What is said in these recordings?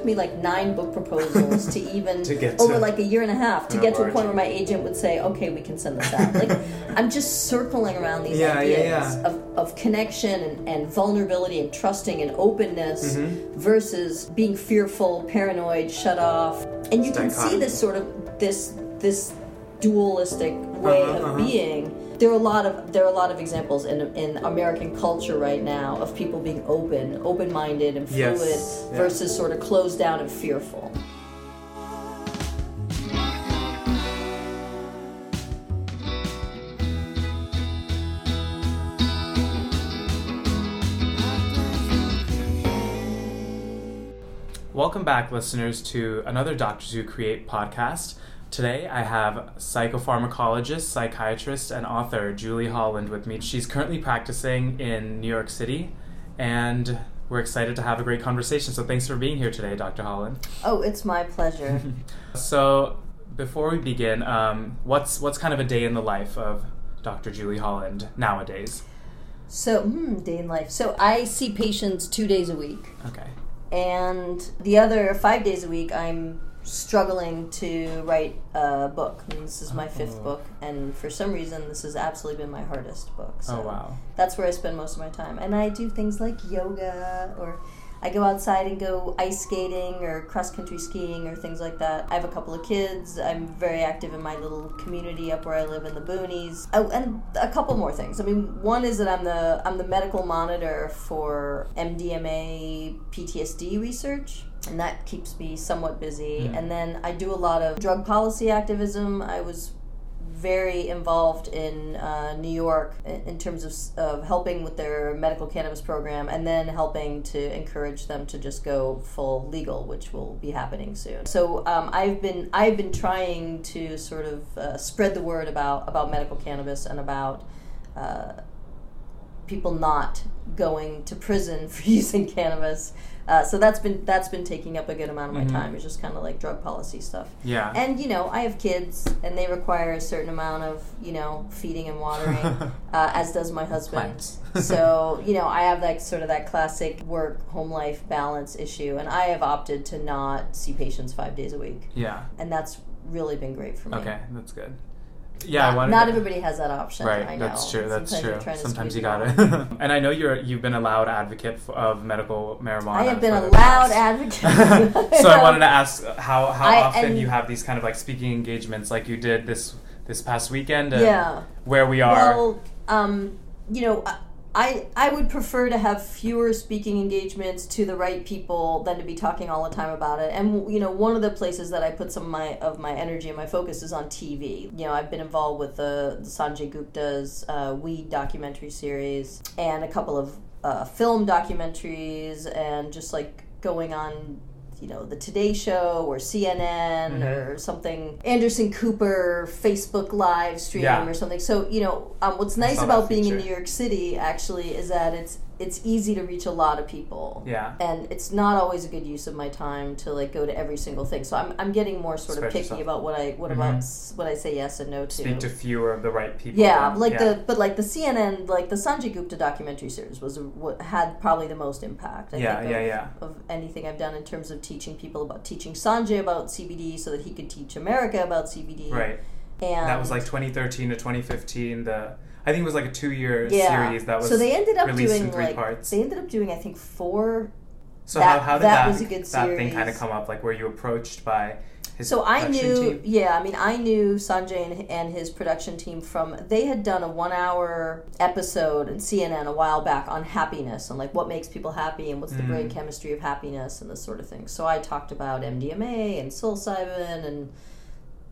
took me like nine book proposals to even To get over to- like a year and a half to get to a point where my agent would say, "Okay, we can send this out." Like I'm just circling around these Yeah, yeah, ideas yeah. of, of connection and, and vulnerability and trusting and openness Mm-hmm. versus being fearful, paranoid, shut off. And you can see this sort of this this dualistic way Uh-huh, of uh-huh. being. There are a lot of there are a lot of examples in in American culture right now of people being open, open-minded and fluid Yes, yeah. versus sort of closed down and fearful. Welcome back, listeners, to another Doctors Who Create podcast. Today I have psychopharmacologist, psychiatrist, and author Julie Holland with me. She's currently practicing in New York City, and we're excited to have a great conversation. So thanks for being here today, Dr. Holland. Oh, it's my pleasure. So before we begin, um, what's what's kind of a day in the life of Dr. Julie Holland nowadays? so, hmm, day in life. So I see patients two days a week. Okay. and the other five days a week i'm struggling to write a book and this is my fifth Oh. book and for some reason this has absolutely been my hardest book so Oh wow. that's where i spend most of my time and i do things like yoga or i go outside and go ice skating or cross country skiing or things like that. I have a couple of kids. I'm very active in my little community up where i live in the boonies. Oh, and a couple more things. I mean one is that i'm the i'm the medical monitor for mdma ptsd research and that keeps me somewhat busy. Mm. and then i do a lot of drug policy activism. I was very involved in uh, New York in, terms of, of helping with their medical cannabis program and then helping to encourage them to just go full legal, which will be happening soon. So um, I've been I've been trying to sort of uh, spread the word about about medical cannabis and about. Uh, people not going to prison for using cannabis uh, so that's been that's been taking up a good amount of my Mhm. time it's just kind of like drug policy stuff Yeah. and you know, I have kids, and they require a certain amount of you know feeding and watering, uh, as does my husband. So you know, I have that sort of that classic work home life balance issue, and I have opted to not see patients five days a week, yeah. and that's really been great for me. Okay, that's good. Yeah, I not, wanted not to- everybody has that option. Right, I know. that's true. That's Sometimes true. Sometimes you got it. and I know you're you've been a loud advocate f of medical marijuana. I have been a loud advocate. so I wanted to ask how how I- often you have these kind of like speaking engagements, like you did this this past weekend. and yeah. Where we are. Well, um, you know, I I would prefer to have fewer speaking engagements to the right people than to be talking all the time about it. And you know, one of the places that I put some of my of my energy and my focus is on TV. You know, I've been involved with the, the Sanjay Gupta's uh, Weed documentary series and a couple of uh, film documentaries and just like going on you know the Today Show or CNN Mhm. or something Anderson Cooper Facebook live stream Yeah. or something. So you know um, what's nice about being in. New York City actually is that it's it's easy to reach a lot of people. Yeah. And it's not always a good use of my time to like go to every single thing. So I'm, I'm getting more sort of picky yourself. about what I what Mhm. about what I say yes and no to. Speak to fewer of the right people. Yeah, then. like yeah. the but like the CNN like the Sanjay Gupta documentary series was what had probably the most impact. I Yeah, think, yeah, of, yeah. Of anything I've done in terms of teaching people about teaching Sanjay about CBD so that he could teach America about CBD. Right. And that was like 2013 to 2015. The I think it was like a two-year yeah. series that was so they ended up released doing in three like parts. they ended up doing I think four. So that- how, how did that that, was a good that thing kind of come up? Like, were you approached by his So I knew, team? yeah, I mean, I knew Sanjay and, and his production team from. They had done a one-hour episode in CNN a while back on happiness and like what makes people happy and what's the Mm. brain chemistry of happiness and this sort of thing. So I talked about MDMA and psilocybin and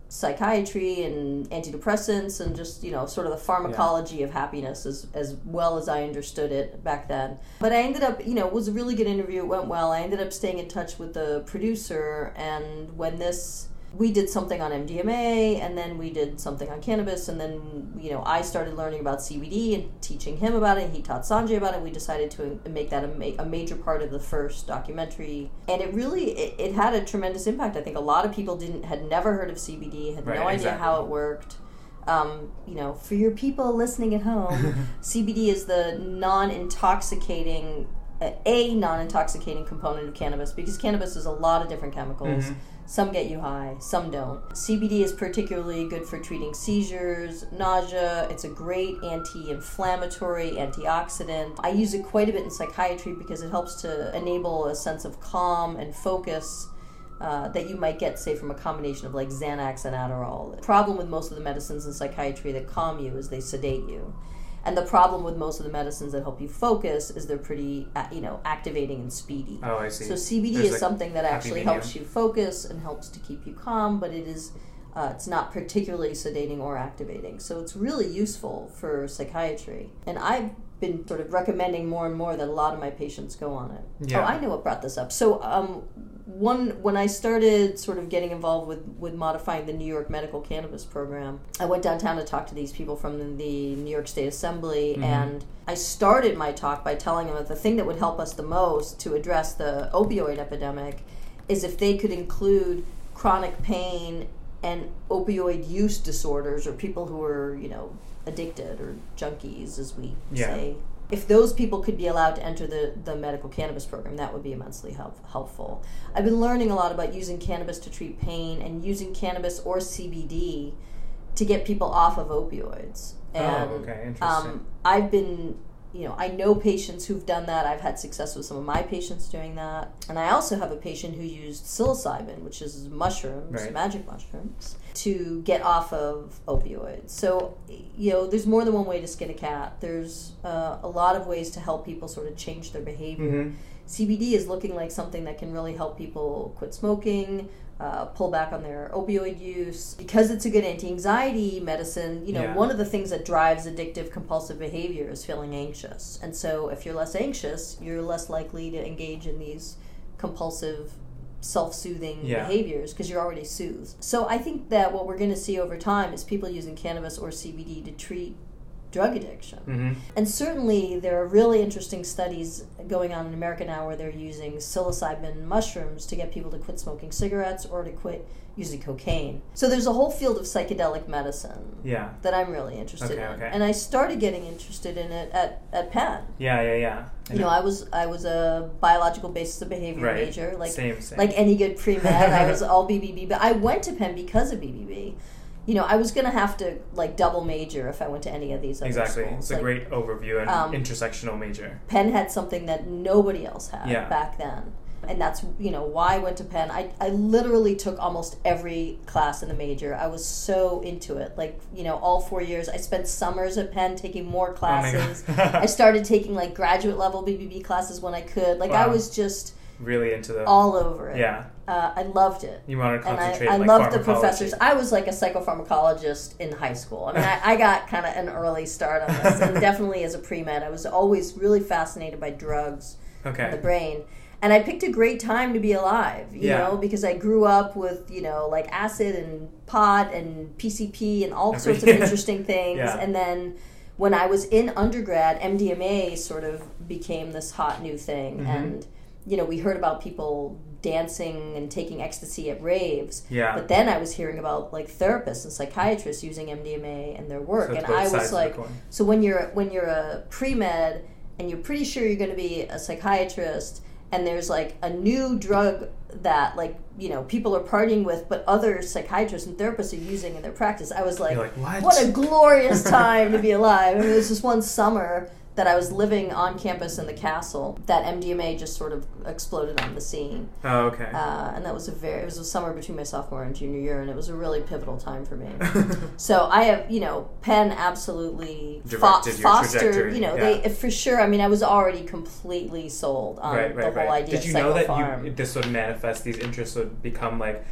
psychiatry and antidepressants and just you know sort of the pharmacology of happiness as as well as I understood it back then. But I ended up you know it was a really good interview. It went well. I ended up staying in touch with the producer, and when this we did something on MDMA and then we did something on cannabis and then you know I started learning about CBD and teaching him about it. He taught Sanjay about it. We decided to make that a, ma- a major part of the first documentary, and it really it, it had a tremendous impact. I think a lot of people didn't had never heard of CBD, had Right, no idea exactly. how it worked. Um, you know, for your people listening at home, CBD is the non-intoxicating a non-intoxicating component of cannabis because cannabis is a lot of different chemicals. Mhm. Some get you high, some don't. CBD is particularly good for treating seizures, nausea. It's a great anti inflammatory, antioxidant. I use it quite a bit in psychiatry because it helps to enable a sense of calm and focus. Uh, that you might get, say, from a combination of like Xanax and Adderall. The problem with most of the medicines in psychiatry that calm you is they sedate you. And the problem with most of the medicines that help you focus is they're pretty, uh, you know, activating and speedy. Oh, I see. So CBD There's is something that actually helps you focus and helps to keep you calm, but it is uh, it's not particularly sedating or activating. So it's really useful for psychiatry. And I've been sort of recommending more and more that a lot of my patients go on it. Yeah. Oh, I know what brought this up. So um, one when I started sort of getting involved with with modifying the New York medical cannabis program, I went downtown to talk to these people from the New York State Assembly, Mhm. and I started my talk by telling them that the thing that would help us the most to address the opioid epidemic is if they could include chronic pain and opioid use disorders or people who are you know addicted or junkies as we Yeah. say if those people could be allowed to enter the, the medical cannabis program, that would be immensely help, helpful. I've been learning a lot about using cannabis to treat pain and using cannabis or CBD to get people off of opioids. And oh, okay, interesting. um, I've been, you know, I know patients who've done that. I've had success with some of my patients doing that. And I also have a patient who used psilocybin, which is mushrooms, Right. magic mushrooms, to get off of opioids. So, you know, there's more than one way to skin a cat. There's uh, a lot of ways to help people sort of change their behavior. Mhm. CBD is looking like something that can really help people quit smoking, uh, pull back on their opioid use. Because it's a good anti anxiety medicine, you know, Yeah. one of the things that drives addictive compulsive behavior is feeling anxious. And so if you're less anxious, you're less likely to engage in these compulsive self soothing Yeah. behaviors because you're already soothed. So I think that what we're going to see over time is people using cannabis or CBD to treat drug addiction. Mhm. And certainly, there are really interesting studies going on in America now where they're using psilocybin mushrooms to get people to quit smoking cigarettes or to quit using cocaine. So there's a whole field of psychedelic medicine Yeah. that I'm really interested Okay, in, okay. and I started getting interested in it at, at Penn. Yeah, yeah, yeah. You know, I was I was a biological basis of behavior right. major, like same, same. like any good pre med. I was all BBB, but I went to Penn because of BBB. You know, I was gonna have to like double major if I went to any of these other exactly. schools. It's a Like, great overview and um, intersectional major. Penn had something that nobody else had Yeah. back then. And that's, you know, why I went to Penn. I, I literally took almost every class in the major. I was so into it. Like, you know, all four years. I spent summers at Penn taking more Oh classes. God. I started taking like graduate level BBB classes when I could. Like, I was just really into the. all over it. yeah. Uh, I loved it. You want to And I, I like, loved the professors. I was like a psychopharmacologist in high school. I mean, I, I got kind of an early start on this, and definitely as a pre med, I was always really fascinated by drugs and the brain. And I picked a great time to be alive, you Yeah. know, because I grew up with, you know, like acid and pot and PCP and all sorts of interesting things. Yeah. And then when I was in undergrad, MDMA sort of became this hot new thing. Mhm. And, you know, we heard about people dancing and taking ecstasy at raves. Yeah. But then I was hearing about like therapists and psychiatrists using MDMA in their work. So and I was like, so when you're when you're a pre med and you're pretty sure you're going to be a psychiatrist, and there's like a new drug that like you know people are partying with, but other psychiatrists and therapists are using in their practice, I was like, like, what? a glorious time to be alive! I mean, there was this one summer that I was living on campus in the castle that MDMA just sort of exploded on the scene. Oh, okay. Uh, and that was a very it was a summer between my sophomore and junior year and it was a really pivotal time for me so i have you know penn absolutely fo- fostered you know yeah. they for sure i mean i was already completely sold on right, the whole right. idea Did you know that you, this would manifest? These interests would become like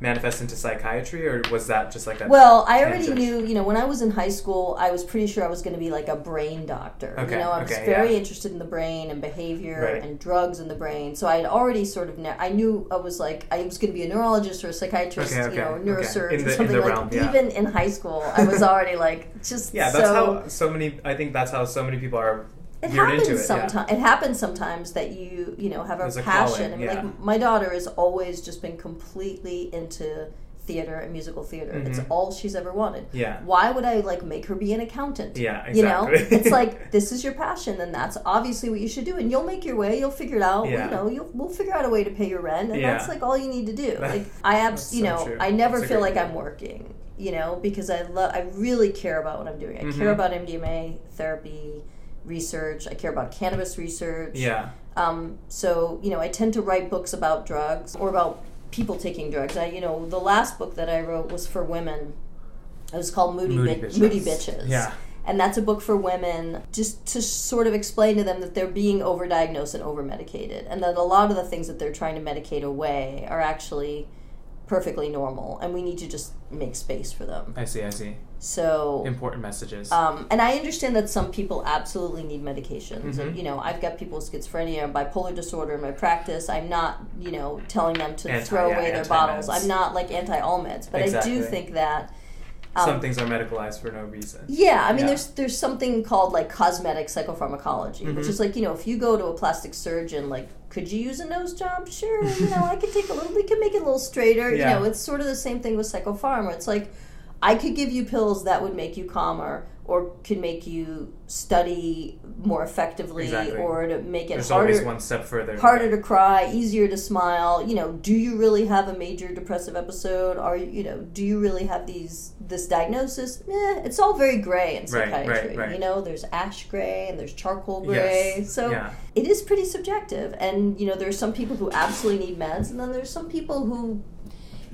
manifest into psychiatry, or was that just like a well, I already knew, you know, when I was in high school, I was pretty sure I was going to be like a brain doctor. Okay, you know, I was okay, very yeah. interested in the brain and behavior Right. and drugs in the brain. So I had already sort of, ne- I knew I was like, I was going to be a neurologist or a psychiatrist, Okay, you know, neurosurgeon, the- in something like. realm, yeah. Even in high school, I was already like just Yeah, that's so. how so many. I think that's how so many people are It happens into it. Yeah. sometimes. It happens sometimes that you you know have a There's a passion. calling, I mean, yeah. like my daughter has always just been completely into theater and musical theater. Mhm. It's all she's ever wanted. Yeah. Why would I like make her be an accountant? Yeah, exactly. You know, it's like this is your passion, and that's obviously what you should do, and you'll make your way. You'll figure it out. Yeah. You know, you'll we'll figure out a way to pay your rent, and Yeah. that's like all you need to do. Like I abs, you know, true. I never feel like I'm working. You know, because I love, I really care about what I'm doing. I Mhm. care about MDMA therapy research. I care about cannabis research. Yeah. Um, so you know, I tend to write books about drugs or about people taking drugs. I, you know, the last book that I wrote was for women. It was called Moody, Moody Bi- Bitches. Moody Bitches. Yeah. And that's a book for women, just to sort of explain to them that they're being overdiagnosed and overmedicated, and that a lot of the things that they're trying to medicate away are actually perfectly normal, and we need to just make space for them. I see. I see. So Important messages. um, and I understand that some people absolutely need medications. Mhm. And, you know, I've got people with schizophrenia and bipolar disorder in my practice. I'm not, you know, telling them to Anti- throw yeah, away their bottles. I'm not like anti all meds. But I do think that. um, Some things are medicalized for no reason. Yeah, I mean, Yeah. there's there's something called like cosmetic psychopharmacology, which Mhm. is like you know, if you go to a plastic surgeon, like, could you use a nose job? Sure, you know, I could take a little, we could make it a little straighter. Yeah. You know, it's sort of the same thing with psychopharm, where it's like, I could give you pills that would make you calmer, or could make you study more effectively, Exactly. or to make it There's harder always one step further. harder to cry, easier to smile. You know, do you really have a major depressive episode? Are you, you know, do you really have these this diagnosis? Eh, it's all very gray in Right, right, psychiatry. right. You know, there's ash gray and there's charcoal gray. Yes. So yeah. it is pretty subjective. And you know, there's some people who absolutely need meds, and then there's some people who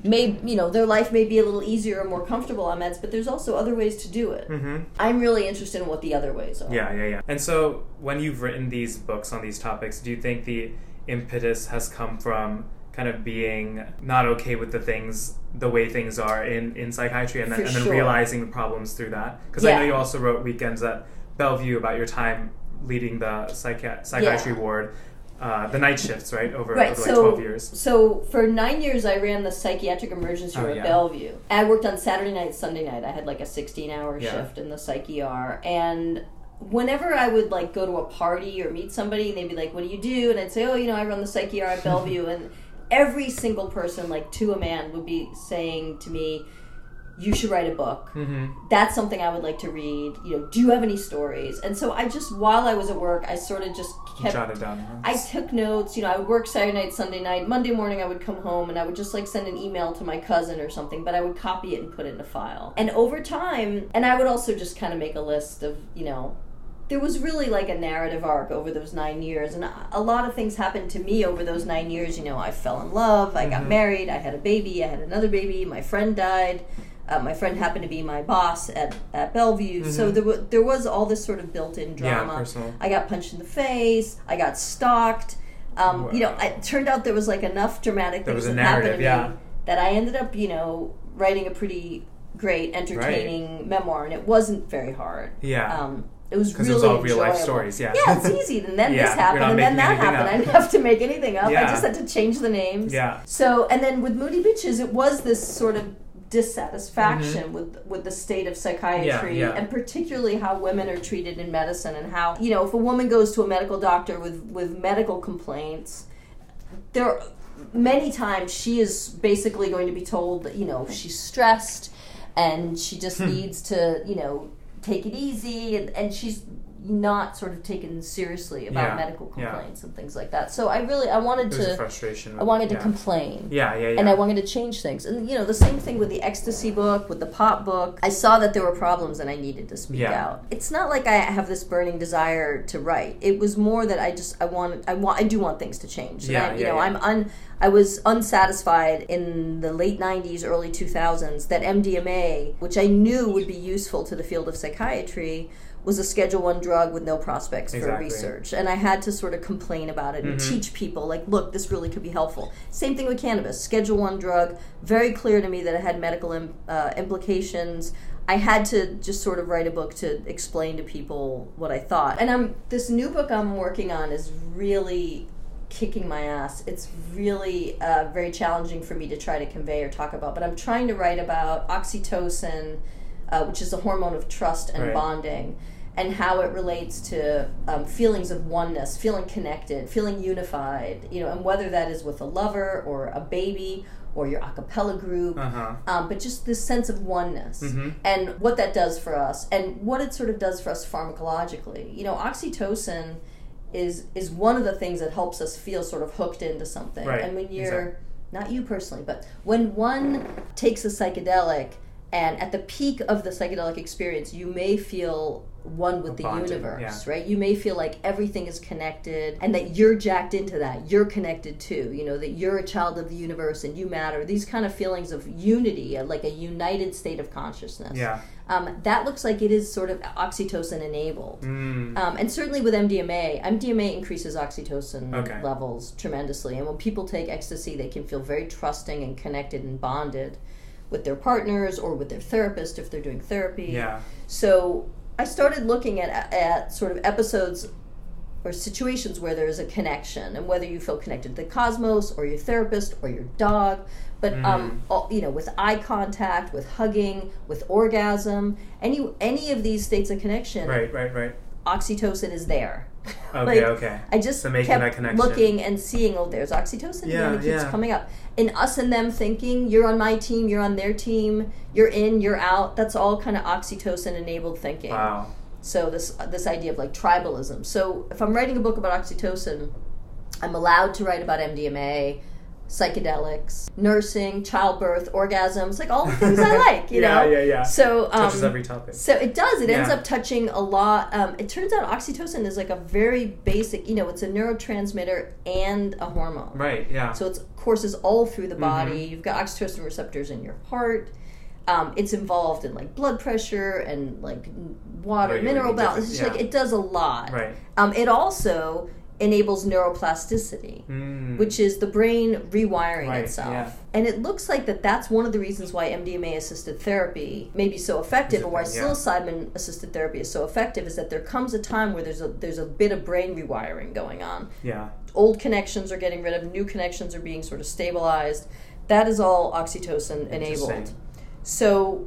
may you know their life may be a little easier or more comfortable on meds, but there's also other ways to do it. Mm-hmm. I'm really interested in what the other ways are. Yeah, yeah, yeah. And so, when you've written these books on these topics, do you think the impetus has come from kind of being not okay with the things, the way things are in, in psychiatry, and then, and then sure. realizing the problems through that? Because I know you also wrote Weekends at Bellevue about your time leading the psychi- psychiatry Yeah. ward, uh, the night shifts, right? Over, Right, over like so 12 years. so for nine years, I ran the psychiatric emergency Oh, room yeah. at Bellevue. I worked on Saturday night, Sunday night. I had like a sixteen-hour Yeah. shift in the psych ER, and whenever I would like go to a party or meet somebody, and they'd be like, "What do you do?" and I'd say, "Oh, you know, I run the psych ER at Bellevue," and every single person, like to a man, would be saying to me. You should write a book Mm-hmm. that's something I would like to read. You know, do you have any stories? And so I just, while I was at work, I sort of just kept. Jotted down. I took notes. You know, I would work Saturday night, Sunday night. Monday morning, I would come home and I would just like send an email to my cousin or something, but I would copy it and put it in a file. And over time, and I would also just kind of make a list of, you know, there was really like a narrative arc over those nine years, and a- lot of things happened to me over those nine years. You know, I fell in love, I got Mhm. married, I had a baby, I had another baby, my friend died. Uh, my friend happened to be my boss at, at Bellevue, so Mhm. there, w- there was all this sort of built-in drama. Yeah, personal. I got punched in the face. I got stalked. Um, You know, it turned out there was like enough dramatic There things was a that happened to yeah. me that I ended up, you know, writing a pretty great, entertaining memoir, and it wasn't very hard. Yeah. Um, it was really it was all real life stories, yeah. Yeah, it's easy. And then Yeah, this happened, and then that happened. up. I didn't have to make anything up. I just had to change the names. Yeah. So, and then with Moody Bitches, it was this sort of dissatisfaction with with the state of psychiatry Mm-hmm. Yeah, yeah. and particularly how women are treated in medicine and how you know if a woman goes to a medical doctor with with medical complaints there many times she is basically going to be told that you know she's stressed and she just Hmm. needs to you know take it easy and, and she's not sort of taken seriously about Yeah, medical yeah. complaints and things like that so i really i wanted It was a to frustration. i wanted to complain Yeah, yeah, yeah. and I wanted to change things. And you know, the same thing with the ecstasy book, with the pot book. I saw that there were problems and I needed to speak Yeah. out. It's not like I have this burning desire to write. It was more that I just I wanted I want I do want things to change. And Yeah, I, you yeah, know, yeah. I'm un I was unsatisfied in the late 90s, early 2000s that MDMA, which I knew would be useful to the field of psychiatry, was a Schedule One drug with no prospects for research, and I had to sort of complain about it and Mhm. teach people, like, look, this really could be helpful. Same thing with cannabis, Schedule One drug, very clear to me that it had medical Im- uh, implications. I had to just sort of write a book to explain to people what I thought. And I'm this new book I'm working on is really kicking my ass. It's really uh, very challenging for me to try to convey or talk about. But I'm trying to write about oxytocin, uh, which is a hormone of trust and Right. bonding, and how it relates to um, feelings of oneness, feeling connected, feeling unified. You know, and whether that is with a lover or a baby or your a cappella group, Uh-huh. um, but just this sense of oneness Mhm. and what that does for us and what it sort of does for us pharmacologically. You know, oxytocin is is one of the things that helps us feel sort of hooked into something. Right, And when you're exactly. not you personally, but when one takes a psychedelic and at the peak of the psychedelic experience, you may feel one with the Bonded, universe, yeah. right? You may feel like everything is connected and that you're jacked into that. You're connected too, you know, that you're a child of the universe and you matter. These kind of feelings of unity, uh, like a united state of consciousness. Yeah. Um, that looks like it is sort of oxytocin enabled. Mm. Um, and certainly with MDMA, MDMA increases oxytocin Okay. levels tremendously. And when people take ecstasy, they can feel very trusting and connected and bonded with their partners or with their therapist if they're doing therapy. Yeah. So I started looking at, at sort of episodes or situations where there's a connection and whether you feel connected to the cosmos or your therapist or your dog but um all, you know with eye contact with hugging with orgasm any any of these states of connection Right, right, right. oxytocin is there Okay, Like, okay. I just So making kept that connection. looking and seeing, oh, there's oxytocin, Yeah, and it keeps yeah. coming up. And us and them thinking, you're on my team, you're on their team, you're in, you're out. That's all kind of oxytocin enabled thinking. Wow. So this uh, this idea of like tribalism. So if I'm writing a book about oxytocin, I'm allowed to write about MDMA, psychedelics, nursing, childbirth, orgasms, like all the things I like. You Yeah, know. yeah, yeah. Yeah. So um, Touches every topic. so it does. It ends up touching a lot. Um, it turns out oxytocin is like a very basic. You know, it's a neurotransmitter and a hormone. Right, yeah. So it courses all through the body. Mm-hmm. You've got oxytocin receptors in your heart. Um, it's involved in like blood pressure and like water, Regulating mineral balance. It's yeah. like it does a lot. right. Um, it also enables neuroplasticity Mm. which is the brain rewiring Right, itself. yeah. And it looks like that that's one of the reasons why MDMA assisted therapy may be so effective or why Yeah. psilocybin assisted therapy is so effective is that there comes a time where there's a there's a bit of brain rewiring going on. Yeah. Old connections are getting rid of, new connections are being sort of stabilized. That is all oxytocin enabled. So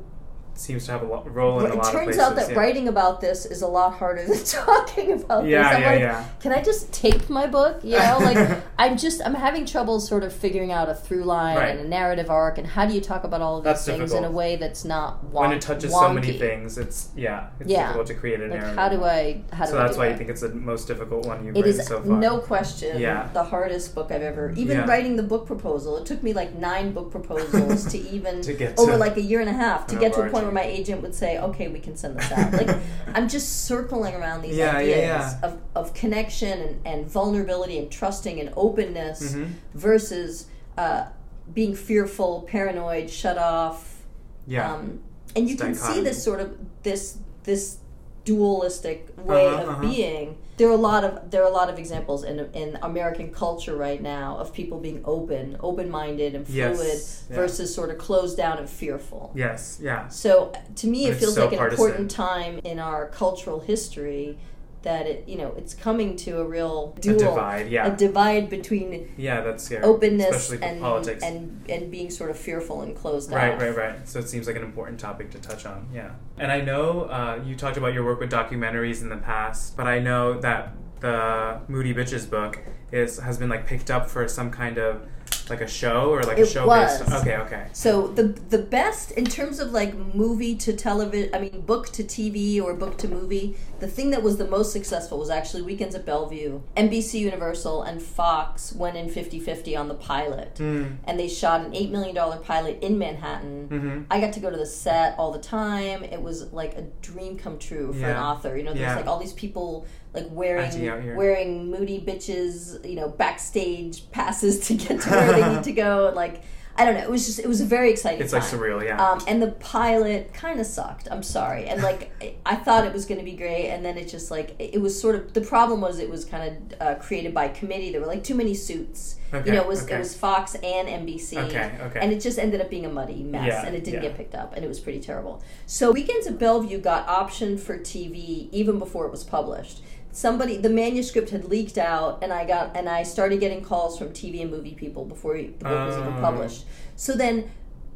Seems to have a lot, role in a it lot of places. It turns out that yeah. writing about this is a lot harder than talking about Yeah, this. I'm yeah, like, yeah. can I just tape my book? You know, like I'm just I'm having trouble sort of figuring out a through line Right. and a narrative arc and how do you talk about all of these That's things in a way that's not wonk, when it touches so many things, it's yeah, it's Yeah. difficult to create a Like narrative. how do I how do so I that's why that? you think it's the most difficult one you've It written is so far. no question Yeah. the hardest book I've ever. Even writing the book proposal, it took me like nine book proposals to even To get over like a year and a half to get to a point where my agent would say, "Okay, we can send this out." Like I'm just circling around these Yeah, yeah, ideas yeah. of of connection and, and vulnerability and trusting and openness Mhm. versus uh, being fearful, paranoid, shut off. Yeah. Um, and you It's can see this sort of this this dualistic way Uh-huh, of uh-huh. being. There are a lot of there are a lot of examples in in American culture right now of people being open, open minded and fluid Yes, yeah. versus sort of closed down and fearful. yes. Yeah. So to me, it feels so like an partisan. important time in our cultural history that it you know it's coming to a real dual, divide, yeah. a divide between Yeah, that's scary. openness especially and politics. and and being sort of fearful and closed Right, off. right, right. So it seems like an important topic to touch on. Yeah. And I know uh, you talked about your work with documentaries in the past, but I know that the Moody Bitches book is has been like picked up for some kind of like a show or like a show was. based. Okay, okay. So the the best in terms of like movie to television, I mean book to TV or book to movie, the thing that was the most successful was actually Weekends at Bellevue. NBC Universal and Fox went in 50-50 on the pilot. Mm. And they shot an 8 million dollar pilot in Manhattan. Mhm. I got to go to the set all the time. It was like a dream come true for an author. You know, there's Yeah. like all these people like wearing wearing moody bitches, you know, backstage passes to get to where they need to go. Like I don't know, it was just it was a very exciting. It's like surreal, yeah. Um, and the pilot kind of sucked. I'm sorry. And like I- thought it was going to be great, and then it just like it it was sort of the problem was it was kind of uh, created by committee. There were like too many suits. Okay, you know, it was okay. it was Fox and NBC. Okay, okay. And it just ended up being a muddy mess, Yeah, and it didn't yeah. get picked up, and it was pretty terrible. So Weekends at Bellevue got optioned for TV even before it was published. Somebody, the manuscript had leaked out, and I got and I started getting calls from TV and movie people before the book was even Oh. published. So then,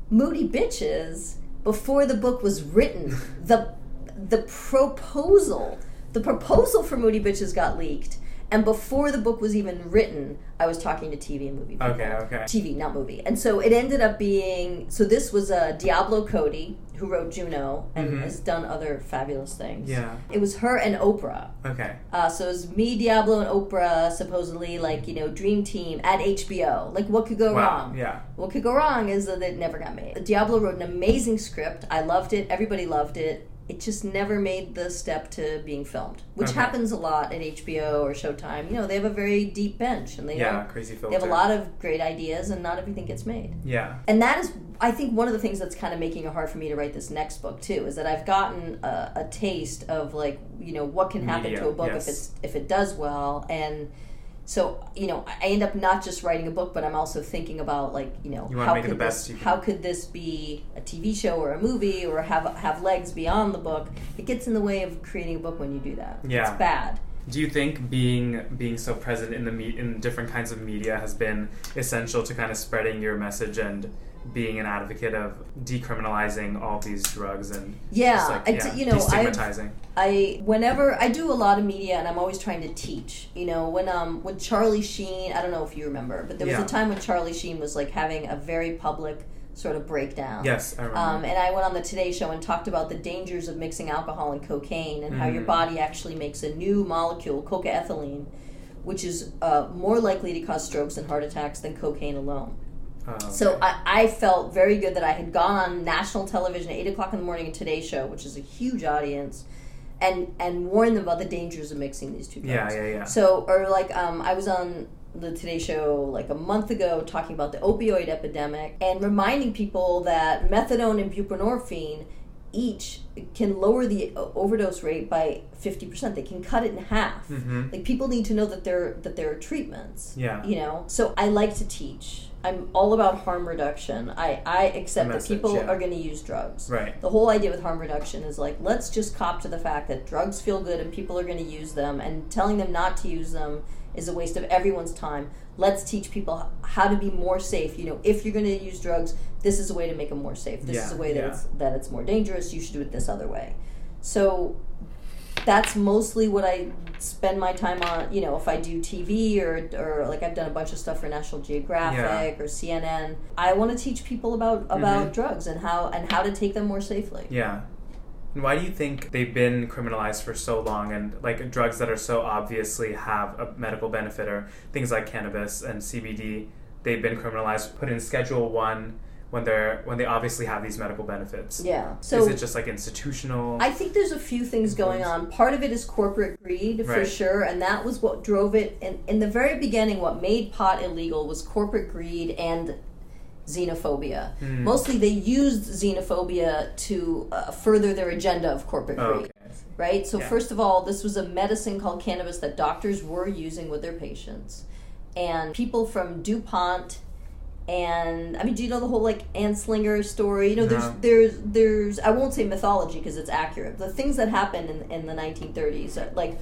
Moody Bitches, before the book was written, the the proposal, the proposal for Moody Bitches got leaked, And before the book was even written, I was talking to TV and movie people. Okay, okay. TV, not movie. And so it ended up being so this was uh, Diablo Cody, who wrote Juno and Mhm. has done other fabulous things. Yeah. It was her and Oprah. Okay. Uh, so it was me, Diablo, and Oprah, supposedly, like, you know, Dream Team at HBO. Like, what could go Wow. wrong? Yeah. What could go wrong is that it never got made. Diablo wrote an amazing script. I loved it. Everybody loved it. It just never made the step to being filmed, which Okay. happens a lot at HBO or Showtime. You know, they have a very deep bench and they, Yeah. Crazy they have a lot of great ideas and not everything gets made. Yeah. And that is, I think, one of the things that's kind of making it hard for me to write this next book too. Is that I've gotten a, a taste of like, you know, what can happen Media, to a book yes. if it's if it does well, and so you know, I end up not just writing a book, but I'm also thinking about like, you know, You how could this, how could this be a TV show or a movie or have have legs beyond the book? It gets in the way of creating a book when you do that. Yeah. it's bad. Do you think being being so present in the me- in different kinds of media has been essential to kind of spreading your message and being an advocate of decriminalizing all these drugs and Yeah, like, yeah, you know, destigmatizing? I whenever I do a lot of media and I'm always trying to teach. You know, when um when Charlie Sheen, I don't know if you remember, but there was Yeah. a time when Charlie Sheen was like having a very public sort of breakdown. Yes, I remember. Um, and I went on the Today Show and talked about the dangers of mixing alcohol and cocaine and how your Mhm. body actually makes a new molecule, cocaethylene, which is uh, more likely to cause strokes and heart attacks than cocaine alone. Oh, So. I, I felt very good that I had gone on national television at eight o'clock in the morning in Today Show, which is a huge audience, and and warned them about the dangers of mixing these two drugs. yeah, yeah, yeah. So or like um, I was on the Today Show like a month ago talking about the opioid epidemic and reminding people that methadone and buprenorphine each can lower the overdose rate by 50%. They can cut it in half. Mhm. Like people need to know that there that there are treatments. Yeah. You know. So I like to teach. I'm all about harm reduction. I I accept The that people yeah. are going to use drugs. Right. The whole idea with harm reduction is like let's just cop to the fact that drugs feel good and people are going to use them and telling them not to use them is a waste of everyone's time. Let's teach people how to be more safe. You know, if you're going to use drugs, this is a way to make them more safe. This is a way that yeah. it's that it's more dangerous. You should do it this other way. So that's mostly what I spend my time on. You know, if I do TV or or like I've done a bunch of stuff for National Geographic or CNN, I want to teach people about about Mhm. drugs and how and how to take them more safely. Yeah. And why do you think they've been criminalized for so long and like drugs that are so obviously have a medical benefit or things like cannabis and CBD, they've been criminalized, put in schedule 1 when they're when they obviously have these medical benefits. Yeah. So is it just like institutional? I think there's a few things going on. Part of it is corporate greed for Right. sure, and that was what drove it. In, in the very beginning, what made pot illegal was corporate greed and xenophobia. Hmm. Mostly, they used xenophobia to uh, further their agenda of corporate Oh, greed. okay. Right? So, Yeah. first of all, this was a medicine called cannabis that doctors were using with their patients. And people from DuPont and I mean, do you know the whole like Anslinger story? You know, No. there's there's there's I won't say mythology because it's accurate. The things that happened in, in the 1930s, uh, like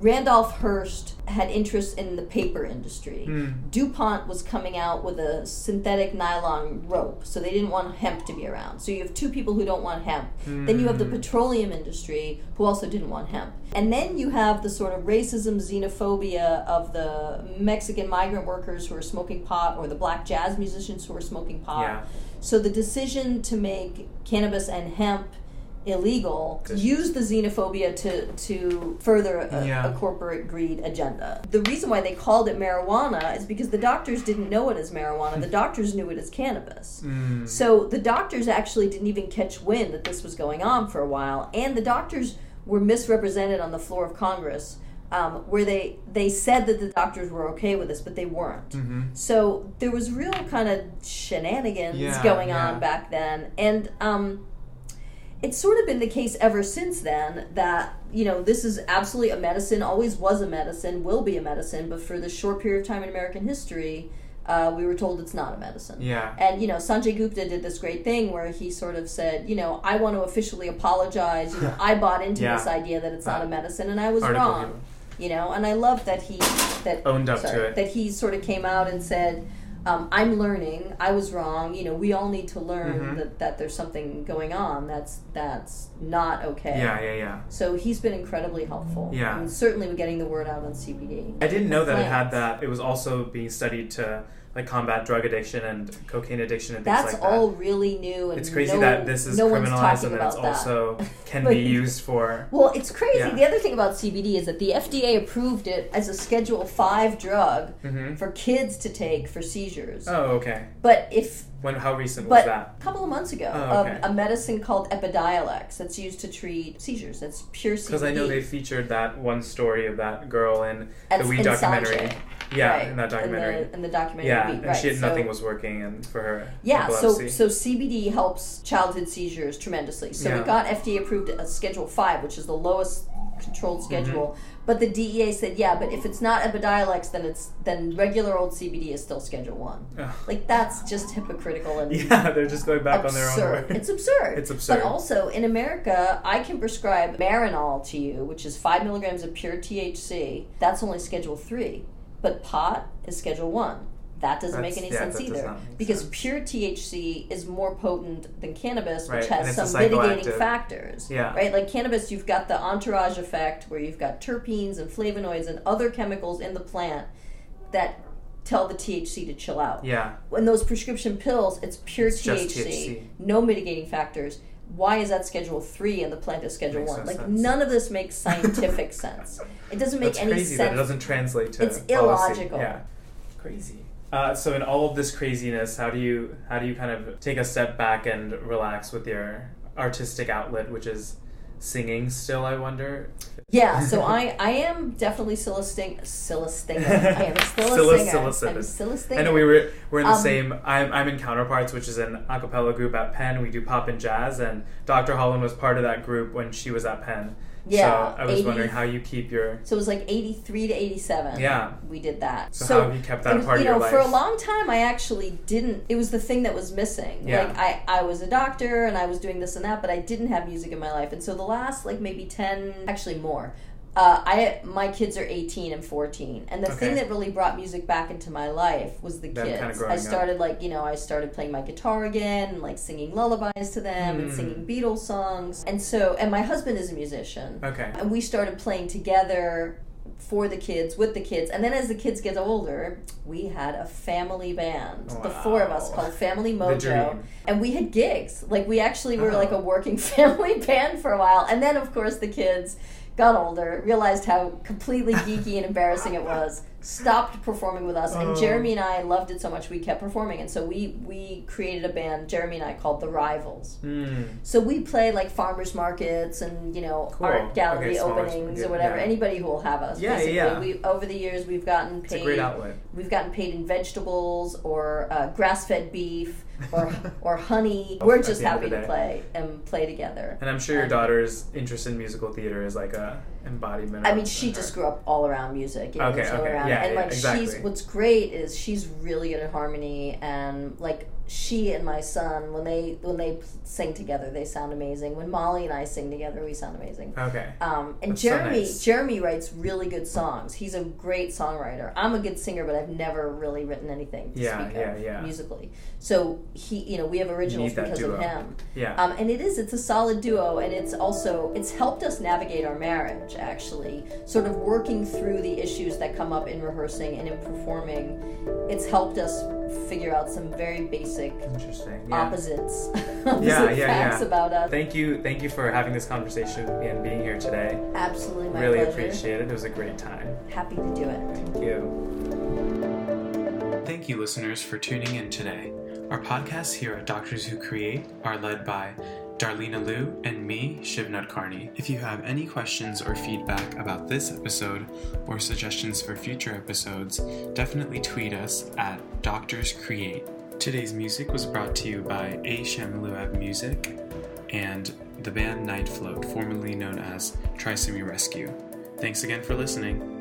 Randolph Hearst had interest in the paper industry. Hmm. DuPont was coming out with a synthetic nylon rope, so they didn't want hemp to be around. So you have two people who don't want hemp. Then you have the Hmm. petroleum industry who also didn't want hemp. And then you have the sort of racism, xenophobia of the Mexican migrant workers who are smoking pot or the black jazz musicians who are smoking pot. Yeah. So the decision to make cannabis and hemp illegal use the xenophobia to to further a, Yeah. a corporate greed agenda. The reason why they called it marijuana is because the doctors didn't know it as marijuana. the doctors knew it as cannabis. Hmm. So the doctors actually didn't even catch wind that this was going on for a while, and the doctors were misrepresented on the floor of Congress, um, where they they said that the doctors were okay with this, but they weren't. Mhm. So there was real kind of shenanigans Yeah, going yeah. on back then, and um, it's sort of been the case ever since then that you know this is absolutely a medicine, always was a medicine, will be a medicine, but for this short period of time in American history. Uh, we were told it's not a medicine. Yeah. And you know, Sanjay Gupta did this great thing where he sort of said, you know, I want to officially apologize. You know, I bought into Yeah. this idea that it's not a medicine, and I was Article wrong. You know, and I love that he that Owned up to it. that he sort of came out and said, um, I'm learning. I was wrong. You know, we all need to learn Mhm. that, that there's something going on that's that's not okay. Yeah, yeah, yeah. So he's been incredibly helpful. Yeah. and certainly with getting the word out on CBD. I didn't know that it had that. It was also being studied to like combat drug addiction and cocaine addiction and things That's like that. That's all really new, and It's crazy no, that this is no criminalized and it's that. also can be used for. Well, it's crazy. Yeah. The other thing about CBD is that the FDA approved it as a Schedule Five drug hmm for kids to take for seizures. Oh, okay. But if When? How recent was that? a couple of months ago, Oh, okay. um, a medicine called Epidiolex that's used to treat seizures. That's pure CBD. Because I know they featured that one story of that girl in the Weed in documentary. Sanjay. Yeah, right, in that documentary. In the, in the documentary, yeah, Weed, and right. she had so, nothing was working, and for her Yeah, so epilepsy. so CBD helps childhood seizures tremendously. So Yeah. it got FDA approved at Schedule Five, which is the lowest controlled Mm-hmm. But the DEA said, yeah, but if it's not Epidiolex, then it's then regular old CBD is still Schedule One. Ugh. Like that's just hypocritical and yeah, they're just going back on their own absurd. word. It's absurd. It's absurd. But also in America, I can prescribe Marinol to you, which is five milligrams of pure THC. That's only Schedule Three, but pot is Schedule One. That doesn't make any yeah, sense either because sense. pure THC is more potent than cannabis, which Right, and has some mitigating factors. Yeah. Right, like cannabis, you've got the entourage effect where you've got terpenes and flavonoids and other chemicals in the plant that tell the THC to chill out Yeah, when those prescription pills, it's pure It's THC, THC. no mitigating factors. Why is that Schedule Three and the plant is Schedule One? no Like sense. none of this makes scientific sense. It doesn't make that's any crazy that it doesn't translate to It's policy. illogical. Yeah, crazy. Uh, so in all of this craziness, how do you how do you kind of take a step back and relax with your artistic outlet, which is singing? Still, I wonder. Yeah, so I I am definitely still a sting, still a singer. I am still a Still singer. still a. I'm still a singer. I know we were we're in the Um, same. I'm I'm in Counterparts, which is an a cappella group at Penn. We do pop and jazz, and Dr. Holland was part of that group when she was at Penn. Yeah, so I was 80 wondering how you keep your. So it was like 83 to 87. Yeah. We did that. So, how have you kept that was- part you of know, your life? for a long time, I actually didn't. It was the thing that was missing. Yeah. Like I, I was a doctor and I was doing this and that, but I didn't have music in my life. And so the last like maybe ten, actually more. Uh, I my kids are 18 and 14, and the thing that really brought music back into my life was the Them kids. growing I up. started like you know I started playing my guitar again and like singing lullabies to them and Mm. singing Beatles songs. And so and my husband is a musician, Okay. and we started playing together for the kids with the kids and then as the kids get older we had a family band the four of us called family mojo and we had gigs like we actually were Oh. like a working family band for a while and then of course the kids got older realized how completely geeky and embarrassing it was stopped performing with us and Oh. jeremy and i loved it so much we kept performing and so we we created a band jeremy and i called the rivals Hmm. so we play like farmers markets and you know Cool. art gallery Okay, openings or whatever. yeah. Anybody who will have us. Yeah, yeah, basically. yeah. We over the years we've gotten It's a paid. great outlet. We've gotten paid in vegetables or uh, grass fed beef or or honey. We're just the end of happy to play and play together. And I'm sure your Um, daughter's interest in musical theater is like a embodiment. I mean, she her. just grew up all around music. You know, Okay, okay. around. Yeah, and yeah, like exactly. she's what's great is she's really good at harmony and like she and my son when they when they sing together they sound amazing. When Molly and I sing together we sound amazing. Okay. Um, and That's so Jeremy, nice. Jeremy writes really good songs. He's a great songwriter. I'm a good singer, but I've never really written anything to Yeah, speak yeah, of yeah. musically. So he, you know, we have originals because duo. of him. Yeah. Um, and it is, it's a solid duo, and it's also, it's helped us navigate our marriage, actually. Sort of working through the issues that come up in rehearsing and in performing. It's helped us figure out some very basic Interesting. Yeah. opposites, opposite Yeah, yeah, facts yeah. about us. Thank you, thank you for having this conversation and being here today. Absolutely my really pleasure. appreciate it. It was a great time. Happy to do it. Thank you. Thank you, listeners, for tuning in today. Our podcasts here at Doctors Who Create are led by Darlena Liu and me, Shivnat Carney. If you have any questions or feedback about this episode or suggestions for future episodes, definitely tweet us at Doctors Create. Today's music was brought to you by A. Shamiluab Music and the band Night Float, formerly known as Trisomy Rescue. Thanks again for listening.